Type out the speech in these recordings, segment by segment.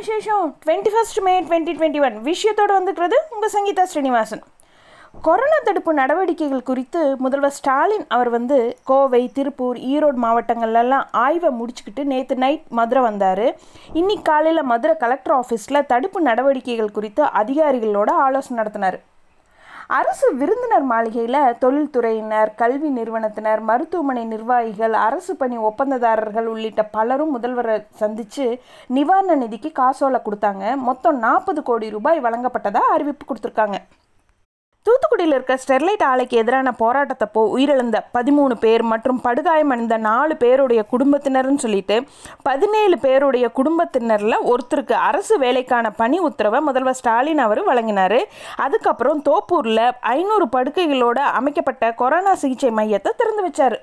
விசேஷம்? Twenty first May twenty twenty one விஷயத்தோடு வந்துக்கிறது உங்கள் சங்கீதா ஸ்ரீனிவாசன். கொரோனா தடுப்பு நடவடிக்கைகள் குறித்து முதல்வர் ஸ்டாலின் அவர் வந்து கோவை திருப்பூர் ஈரோடு மாவட்டங்கள்லாம் ஆய்வை முடிச்சுக்கிட்டு நேற்று நைட் மதுரை வந்தார். இன்னைக்கு காலையில் மதுரை கலெக்டர் ஆஃபீஸில் தடுப்பு நடவடிக்கைகள் குறித்து அதிகாரிகளோட ஆலோசனை நடத்தினார். அரசு விருந்தினர் மாளிகையில் தொழில்துறையினர் கல்வி நிறுவனத்தினர் மருத்துவமனை நிர்வாகிகள் அரசு பணி ஒப்பந்ததாரர்கள் உள்ளிட்ட பலரும் முதல்வரை சந்தித்து நிவாரண நிதிக்கு காசோலை கொடுத்தாங்க. மொத்தம் நாற்பது கோடி ரூபாய் வழங்கப்பட்டதாக அறிவிப்பு கொடுத்துருக்காங்க. தூத்துக்குடியில் இருக்க ஸ்டெர்லைட் ஆலைக்கு எதிரான போராட்டத்தப்போ உயிரிழந்த பதிமூணு பேர் மற்றும் படுகாயமடைந்த நாலு பேருடைய குடும்பத்தினர்னு சொல்லிட்டு பதினேழு பேருடைய குடும்பத்தினரில் ஒருத்தருக்கு அரசு வேலைக்கான பணி உத்தரவை முதல்வர் ஸ்டாலின் அவர் வழங்கினார். அதுக்கப்புறம் தோப்பூரில் ஐநூறு படுக்கைகளோட அமைக்கப்பட்ட கொரோனா சிகிச்சை மையத்தை திறந்து வச்சார்.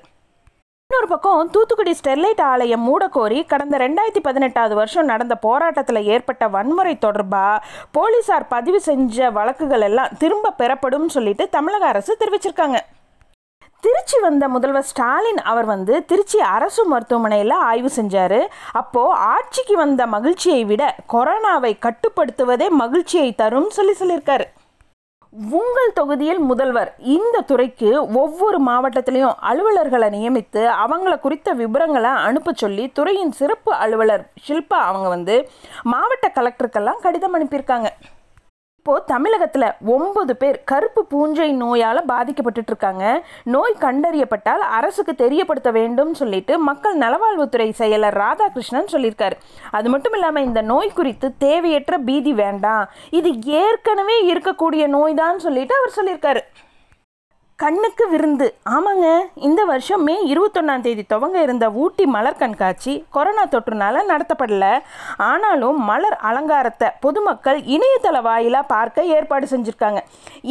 இன்னொரு பக்கம் தூத்துக்குடி ஸ்டெர்லைட் ஆலையம் மூடக்கோரி கடந்த ரெண்டாயிரத்தி பதினெட்டாவது வருஷம் நடந்த போராட்டத்தில் ஏற்பட்ட வன்முறை தொடர்பாக போலீசார் பதிவு செஞ்ச வழக்குகள் எல்லாம் திரும்ப பெறப்படும் சொல்லிட்டு தமிழக அரசு தெரிவிச்சிருக்காங்க. திருச்சி வந்த முதல்வர் ஸ்டாலின் அவர் வந்து திருச்சி அரசு மருத்துவமனையில் ஆய்வு செஞ்சார். அப்போது ஆட்சிக்கு வந்த மகிழ்ச்சியை விட கொரோனாவை கட்டுப்படுத்துவதே மகிழ்ச்சியை தரும் சொல்லி சொல்லியிருக்காரு. உங்கள் தொகுதியில் முதல்வர் இந்த துறைக்கு ஒவ்வொரு மாவட்டத்திலையும் அலுவலர்களை நியமித்து அவங்கள குறித்த விவரங்களை அனுப்ப சொல்லி துறையின் சிறப்பு அலுவலர் ஷில்பா அவங்க வந்து மாவட்ட கலெக்டருக்கெல்லாம் கடிதம் அனுப்பியிருக்காங்க. இப்போது தமிழகத்தில் ஒன்பது பேர் கருப்பு பூஞ்சை நோயால் பாதிக்கப்பட்டுட்டு இருக்காங்க நோய் கண்டறியப்பட்டால் அரசுக்கு தெரியப்படுத்த வேண்டும் சொல்லிட்டு மக்கள் நலவாழ்வுத்துறை செயலர் ராதாகிருஷ்ணன் சொல்லியிருக்காரு. அது மட்டும் இல்லாமல் இந்த நோய் குறித்து தேவையற்ற பீதி வேண்டாம். இது ஏற்கனவே இருக்கக்கூடிய நோய் தான் சொல்லிட்டு அவர் சொல்லியிருக்காரு. கண்ணுக்கு விருந்து. ஆமாங்க இந்த வருஷம் மே இருபத்தொன்னாம் தேதி துவங்க இருந்த ஊட்டி மலர் கண்காட்சி கொரோனா தொற்றுனால நடத்தப்படல. ஆனாலும் மலர் அலங்காரத்தை பொதுமக்கள் இணையதள வாயிலாக பார்க்க ஏற்பாடு செஞ்சுருக்காங்க.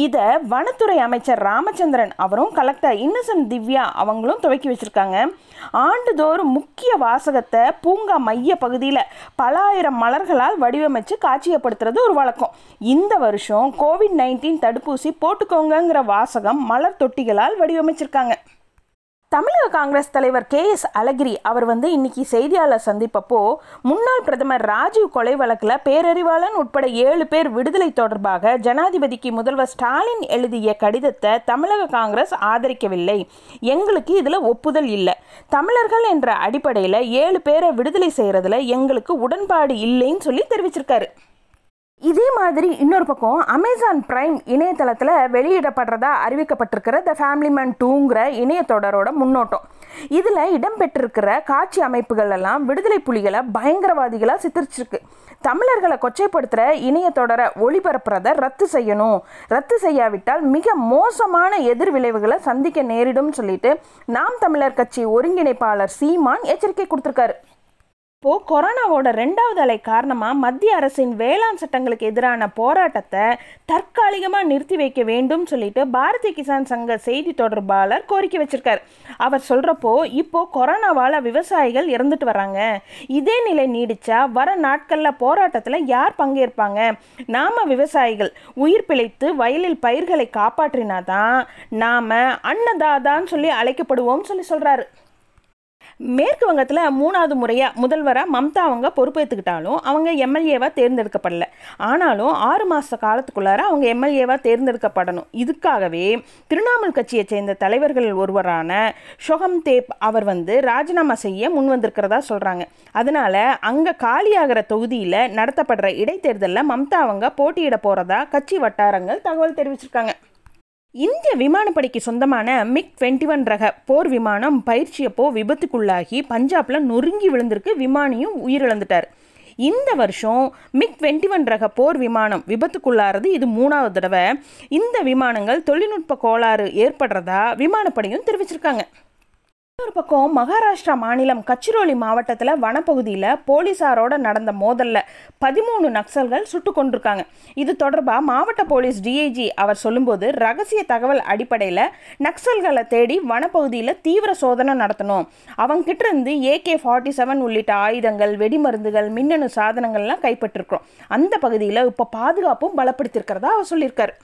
இதை வனத்துறை அமைச்சர் ராமச்சந்திரன் அவரும் கலெக்டர் இன்னசென்ட் திவ்யா அவங்களும் துவக்கி வச்சுருக்காங்க. ஆண்டுதோறும் முக்கிய வாசகத்தை பூங்கா மைய பகுதியில் பல ஆயிரம் மலர்களால் வடிவமைச்சு காட்சியப்படுத்துறது ஒரு வழக்கம். இந்த வருஷம் கோவிட் நைன்டீன் தடுப்பூசி போட்டுக்கோங்கங்கிற வாசகம் மலர் தொட்டிகளால் வடிவமைச்சிருக்காங்க. தமிழக காங்கிரஸ் தலைவர் கே எஸ் அழகிரி அவர் வந்து இன்னைக்கு செய்தியாளர் சந்திப்பப்போ முன்னாள் பிரதமர் ராஜீவ் கொலை வழக்கில் பேரறிவாளன் உட்பட ஏழு பேர் விடுதலை தொடர்பாக ஜனாதிபதிக்கு முதல்வர் ஸ்டாலின் எழுதிய கடிதத்தை தமிழக காங்கிரஸ் ஆதரிக்கவில்லை. எங்களுக்கு இதில் ஒப்புதல் இல்லை. தமிழர்கள் என்ற அடிப்படையில் ஏழு பேரை விடுதலை செய்கிறதுல எங்களுக்கு உடன்பாடு இல்லைன்னு சொல்லி தெரிவிச்சிருக்காரு. மாதிரி இன்னொரு பக்கம் அமேசான் பிரைம் இணையதளத்தில் வெளியிடப்படுறதா அறிவிக்கப்பட்டிருக்கிற த ஃபேமிலி மேன் டூங்கிற இணையத்தொடரோட முன்னோட்டம். இதில் இடம்பெற்றிருக்கிற காட்சி அமைப்புகள் எல்லாம் விடுதலை புலிகளை பயங்கரவாதிகளாக சித்தரிச்சிருக்கு. தமிழர்களை கொச்சைப்படுத்துகிற இணையத்தொடரை ஒளிபரப்புறதை ரத்து செய்யணும். ரத்து செய்யாவிட்டால் மிக மோசமான எதிர்விளைவுகளை சந்திக்க நேரிடும் சொல்லிட்டு நாம் தமிழர் கட்சி ஒருங்கிணைப்பாளர் சீமான் எச்சரிக்கை கொடுத்துருக்காரு. இப்போது கொரோனாவோட ரெண்டாவது அலை காரணமாக மத்திய அரசின் வேளாண் சட்டங்களுக்கு எதிரான போராட்டத்தை தற்காலிகமாக நிறுத்தி வைக்க வேண்டும் சொல்லிட்டு பாரதிய கிசான் சங்க செய்தி தொடர்பாளர் கோரிக்கை வச்சிருக்கார். அவர் சொல்கிறப்போ இப்போது கொரோனாவால் விவசாயிகள் இறந்துட்டு வராங்க. இதே நிலை நீடித்தா வர நாட்களில் போராட்டத்தில் யார் பங்கேற்பாங்க? நாம் விவசாயிகள் உயிர் பிழைத்து வயலில் பயிர்களை காப்பாற்றினா தான் நாம் அன்னதாதான்னு சொல்லி அழைக்கப்படுவோம்னு சொல்லி சொல்கிறாரு மேற்கு வங்கத்தில் மூணாவது முறையாக முதல்வராக மம்தா அவங்க பொறுப்பேற்றுக்கிட்டாலும் அவங்க எம்எல்ஏவாக தேர்ந்தெடுக்கப்படல. ஆனாலும் ஆறு மாத காலத்துக்குள்ளார அவங்க எம்எல்ஏவாக தேர்ந்தெடுக்கப்படணும். இதுக்காகவே திரிணாமுல் கட்சியை சேர்ந்த தலைவர்கள் ஒருவரான ஷொகம் தேப் அவர் வந்து ராஜினாமா செய்ய முன் வந்திருக்கிறதா சொல்கிறாங்க அதனால் அங்கே காலியாகிற தொகுதியில் நடத்தப்படுற இடைத்தேர்தலில் மம்தா அவங்க போட்டியிட போகிறதா கட்சி வட்டாரங்கள் தகவல் தெரிவிச்சிருக்காங்க. இந்திய விமானப்படைக்கு சொந்தமான மிக் டுவெண்ட்டி ஒன் ரக போர் விமானம் பயிற்சியப்போ விபத்துக்குள்ளாகி பஞ்சாப்ல நொறுங்கி விழுந்திருக்கு விமானியும் உயிரிழந்துட்டார். இந்த வருஷம் மிக் டுவெண்ட்டி ஒன் ரக போர் விமானம் விபத்துக்குள்ளாறது இது மூணாவது தடவை. இந்த விமானங்கள் தொழில்நுட்ப கோளாறு ஏற்படுறதா விமானப்படையும் தெரிவிச்சிருக்காங்க. இன்னொரு பக்கம் மகாராஷ்டிரா மாநிலம் கச்சிரோலி மாவட்டத்தில் வனப்பகுதியில் போலீஸாரோட நடந்த மோதலில் பதிமூணு நக்சல்கள் சுட்டு கொண்டிருக்காங்க இது தொடர்பாக மாவட்ட போலீஸ் டிஐஜி அவர் சொல்லும்போது ரகசிய தகவல் அடிப்படையில் நக்சல்களை தேடி வனப்பகுதியில் தீவிர சோதனை நடத்தணும். அவங்ககிட்ட இருந்து ஏகே ஃபார்ட்டி செவன் உள்ளிட்ட ஆயுதங்கள் வெடிமருந்துகள் மின்னணு சாதனங்கள்லாம் கைப்பற்றிருக்கிறோம். அந்த பகுதியில் இப்போ பாதுகாப்பும் பலப்படுத்தியிருக்கிறதா அவர் சொல்லியிருக்காரு.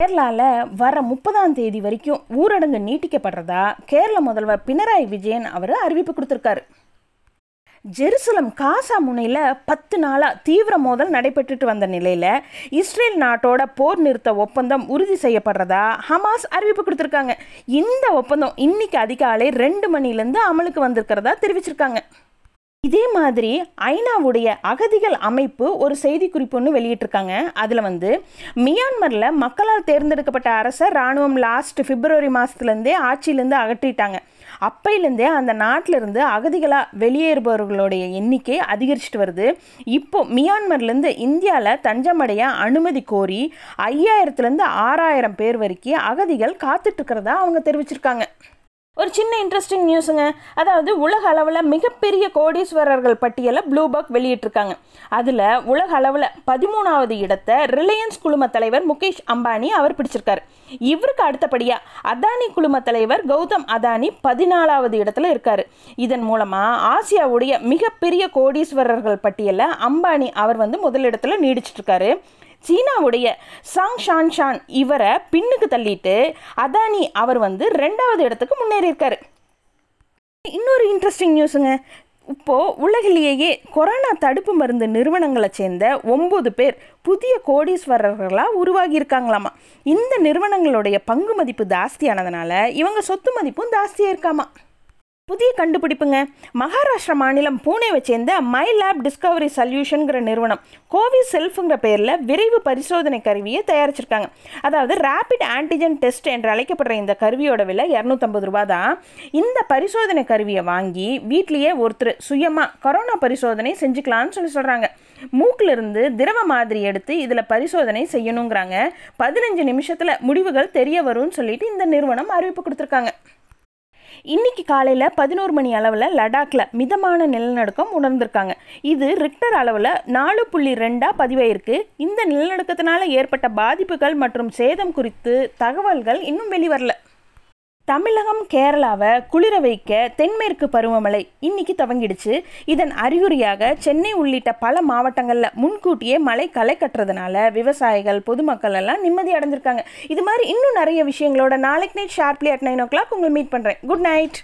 கேரளாவில் வர முப்பதாம் தேதி வரைக்கும் ஊரடங்கு நீட்டிக்கப்படுறதா கேரள முதல்வர் பினராயி விஜயன் அவர் அறிவிப்பு கொடுத்துருக்காரு. ஜெருசலம் காசா முனையில் பத்து நாளாக தீவிர மோதல் நடைபெற்றுட்டு வந்த நிலையில் இஸ்ரேல் நாட்டோட போர் நிறுத்த ஒப்பந்தம் உறுதி செய்யப்படுறதா ஹமாஸ் அறிவிப்பு கொடுத்துருக்காங்க. இந்த ஒப்பந்தம் இன்னைக்கு அதிகாலை ரெண்டு மணிலேருந்து அமலுக்கு வந்திருக்கிறதா தெரிவிச்சிருக்காங்க. இதே மாதிரி ஐநாவுடைய அகதிகள் அமைப்பு ஒரு செய்தி குறிப்பு ஒன்று வெளியிட்டிருக்காங்க. அதில் வந்து மியான்மரில் மக்களால் தேர்ந்தெடுக்கப்பட்ட அரசை இராணுவம் லாஸ்ட் பிப்ரவரி மாதத்துலேருந்தே ஆட்சியிலேருந்து அகற்றிட்டாங்க. அப்பையிலேருந்தே அந்த நாட்டிலிருந்து அகதிகளாக வெளியேறுபவர்களுடைய எண்ணிக்கை அதிகரிச்சுட்டு வருது. இப்போ மியான்மர்லேருந்து இந்தியாவில் தஞ்சமடைய அனுமதி கோரி ஐயாயிரத்துலேருந்து ஆறாயிரம் பேர் வரைக்கும் அகதிகள் காத்துட்ருக்கிறதா அவங்க தெரிவிச்சிருக்காங்க. ஒரு சின்ன இன்ட்ரெஸ்டிங் நியூஸுங்க அதாவது உலக அளவில் மிகப்பெரிய கோடீஸ்வரர்கள் பட்டியலை ப்ளூபர்க் வெளியிட்டிருக்காங்க. அதில் உலக அளவில் பதிமூணாவது இடத்தை ரிலையன்ஸ் குழும தலைவர் முகேஷ் அம்பானி அவர் பிடிச்சிருக்காரு. இவருக்கு அடுத்தபடியாக அதானி குழும தலைவர் கௌதம் அதானி பதினாலாவது இடத்துல இருக்கார். இதன் மூலமாக ஆசியாவுடைய மிகப்பெரிய கோடீஸ்வரர்கள் பட்டியலில் அம்பானி அவர் வந்து முதலிடத்தில் நீடிச்சிட்ருக்காரு. சீனாவுடைய சாங் ஷான் ஷான் இவரை பின்னுக்கு தள்ளிட்டு அதானி அவர் வந்து ரெண்டாவது இடத்துக்கு முன்னேறியிருக்காரு. இன்னொரு இன்ட்ரெஸ்டிங் நியூஸுங்க இப்போது உலகிலேயே கொரோனா தடுப்பு மருந்து நிறுவனங்களை சேர்ந்த ஒம்பது பேர் புதிய கோடீஸ்வரர்களாக உருவாகி இருக்காங்களாமா இந்த நிறுவனங்களுடைய பங்கு மதிப்பு ஜாஸ்தியானதுனால இவங்க சொத்து மதிப்பும் ஜாஸ்தியாக இருக்காமா. புதிய கண்டுபிடிப்புங்க. மகாராஷ்டிரா மாநிலம் பூனேவை சேர்ந்த மை லேப் டிஸ்கவரி சொல்யூஷனுங்கிற நிறுவனம் கோவி செல்ஃபுங்கிற பேரில் விரைவு பரிசோதனை கருவியை தயாரிச்சிருக்காங்க. அதாவது ரேபிட் ஆன்டிஜென் டெஸ்ட் என்று அழைக்கப்படுற இந்த கருவியோட விலை இரநூத்தம்பது ரூபா தான். இந்த பரிசோதனை கருவியை வாங்கி வீட்லேயே ஒருத்தர் சுயமாக கொரோனா பரிசோதனை செஞ்சுக்கலான்னு சொல்லி சொல்கிறாங்க மூக்கிலிருந்து திரவ மாதிரி எடுத்து இதில் பரிசோதனை செய்யணுங்கிறாங்க. பதினஞ்சு நிமிஷத்தில் முடிவுகள் தெரிய வரும்னு சொல்லிட்டு இந்த நிறுவனம் அறிவிப்பு கொடுத்துருக்காங்க. இன்னைக்கு காலையில் பதினோரு மணி அளவில் லடாக்கில் மிதமான நிலநடுக்கம் உணர்ந்திருக்காங்க. இது ரிக்டர் அளவில் நாலு புள்ளி ரெண்டாக பதிவாயிருக்கு. இந்த நிலநடுக்கத்தினால ஏற்பட்ட பாதிப்புகள் மற்றும் சேதம் குறித்து தகவல்கள் இன்னும் வெளிவரல. தமிழகம் கேரளாவை குளிர வைக்க தென்மேற்கு பருவமழை இன்னைக்கு துவங்கிடுச்சு. இதன் அறிகுறியாக சென்னை உள்ளிட்ட பல மாவட்டங்களில் முன்கூட்டியே மழை களை கட்டுறதுனால விவசாயிகள் பொதுமக்கள் எல்லாம் நிம்மதி அடைஞ்சிருக்காங்க. இது மாதிரி இன்னும் நிறைய விஷயங்களோட நாளைக்கு night sharply at nine o'clock உங்களை மீட் பண்ணுறேன் குட் நைட்